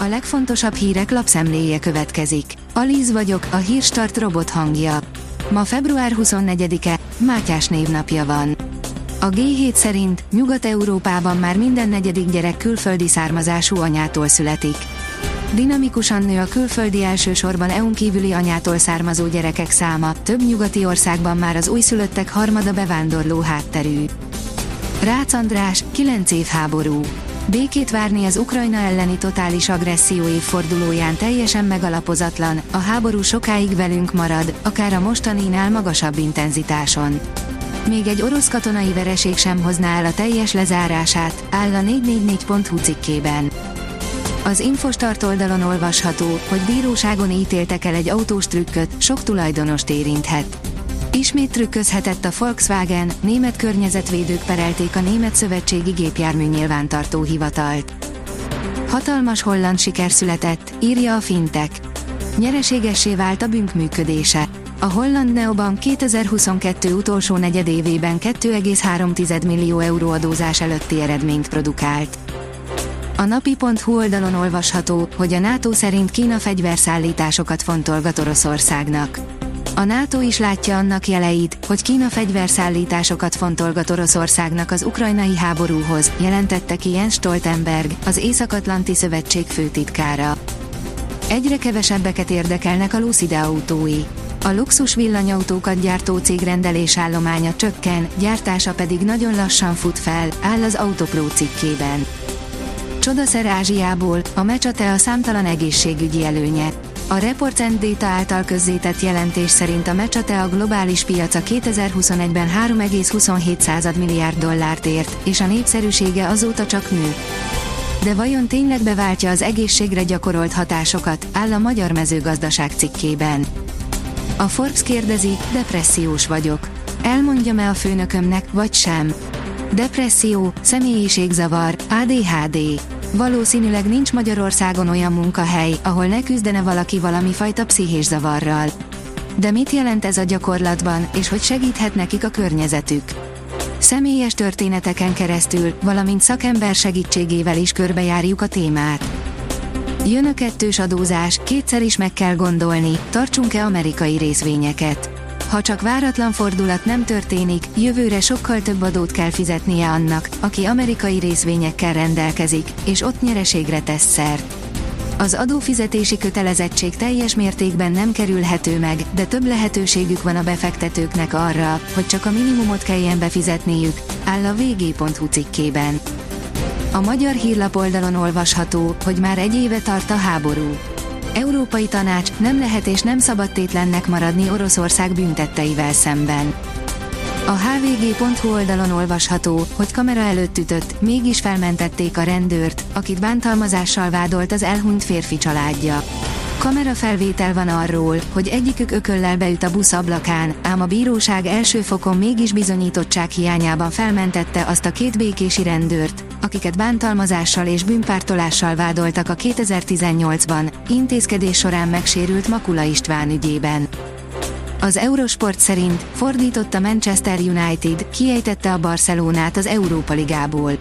A legfontosabb hírek lapszemléje következik. Alíz vagyok, a hírstart robot hangja. Ma február 24-e, Mátyás névnapja van. A G7 szerint Nyugat-Európában már minden negyedik gyerek külföldi származású anyától születik. Dinamikusan nő a külföldi elsősorban EU-n kívüli anyától származó gyerekek száma, több nyugati országban már az újszülöttek harmada bevándorló hátterű. Rácz András, 9 év háború. Békét várni az Ukrajna elleni totális agresszió évfordulóján teljesen megalapozatlan, a háború sokáig velünk marad, akár a mostaninál magasabb intenzitáson. Még egy orosz katonai vereség sem hozná el a teljes lezárását, áll a 444.hu cikkében. Az Infostart oldalon olvasható, hogy bíróságon ítéltek el egy autós trükköt, sok tulajdonost érinthet. Ismét trükközhetett a Volkswagen, német környezetvédők perelték a Német Szövetségi Gépjármű Nyilvántartó Hivatalt. Hatalmas holland siker született, írja a Fintek. Nyereségessé vált a bünk működése. A holland Neobank 2022 utolsó negyedévében 2,3 millió euró adózás előtti eredményt produkált. A napi.hu oldalon olvasható, hogy a NATO szerint Kína fegyverszállításokat fontolgat Oroszországnak. A NATO is látja annak jeleit, hogy Kína fegyverszállításokat fontolgat Oroszországnak az ukrajnai háborúhoz, jelentette ki Jens Stoltenberg, az Észak-Atlanti Szövetség főtitkára. Egyre kevesebbeket érdekelnek a Lucid autói. A luxus villanyautókat gyártó cég rendelésállománya csökken, gyártása pedig nagyon lassan fut fel, áll az Autopro cikkében. Csodaszer Ázsiából, a Mecsate a számtalan egészségügyi előnye. A Reports and Data által közzétett jelentés szerint a Mecsate a globális piaca 2021-ben 3,27 milliárd dollárt ért, és a népszerűsége azóta csak nő. De vajon tényleg beváltja az egészségre gyakorolt hatásokat, áll a Magyar Mezőgazdaság cikkében. A Forbes kérdezi, depressziós vagyok. Elmondjam-e a főnökömnek, vagy sem? Depresszió, személyiségzavar, ADHD. Valószínűleg nincs Magyarországon olyan munkahely, ahol ne küzdene valaki valami fajta pszichés zavarral. De mit jelent ez a gyakorlatban, és hogy segíthet nekik a környezetük? Személyes történeteken keresztül, valamint szakember segítségével is körbejárjuk a témát. Jön a kettős adózás, kétszer is meg kell gondolni, tartsunk-e amerikai részvényeket. Ha csak váratlan fordulat nem történik, jövőre sokkal több adót kell fizetnie annak, aki amerikai részvényekkel rendelkezik, és ott nyereségre tesz szert. Az adófizetési kötelezettség teljes mértékben nem kerülhető meg, de több lehetőségük van a befektetőknek arra, hogy csak a minimumot kelljen befizetniük, áll a vg.hu cikkében. A magyar hírlap oldalon olvasható, hogy már egy éve tart a háború. Európai Tanács nem lehet és nem szabad tétlennek maradni Oroszország büntetteivel szemben. A hvg.hu oldalon olvasható, hogy kamera előtt ütött, mégis felmentették a rendőrt, akit bántalmazással vádolt az elhunyt férfi családja. Kamera felvétel van arról, hogy egyikük ököllel beüt a busz ablakán, ám a bíróság első fokon mégis bizonyítottság hiányában felmentette azt a két békési rendőrt, akiket bántalmazással és bűnpártolással vádoltak a 2018-ban, intézkedés során megsérült Makula István ügyében. Az Eurosport szerint fordított a Manchester United, kiejtette a Barcelonát az Európa Ligából.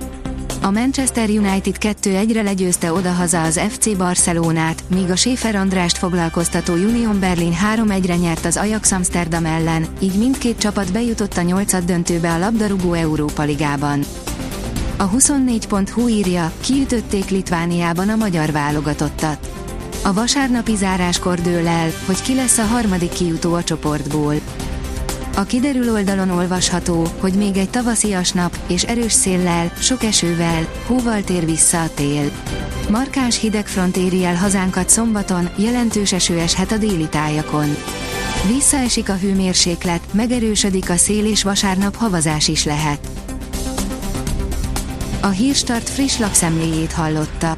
A Manchester United 2-1-re legyőzte odahaza az FC Barcelonát, míg a Schäfer Andrást foglalkoztató Union Berlin 3-1-re nyert az Ajax Amsterdam ellen, így mindkét csapat bejutott a nyolcad döntőbe a labdarúgó Európa Ligában. A 24.hu írja, kiütötték Litvániában a magyar válogatottat. A vasárnapi záráskor dől el, hogy ki lesz a harmadik kijutó a csoportból. A kiderül oldalon olvasható, hogy még egy tavaszias nap, és erős széllel, sok esővel, hóval tér vissza a tél. Markáns hidegfront éri el hazánkat szombaton, jelentős eső eshet a déli tájakon. Visszaesik a hőmérséklet, megerősödik a szél és vasárnap havazás is lehet. A Hírstart friss lapszemléjét hallotta.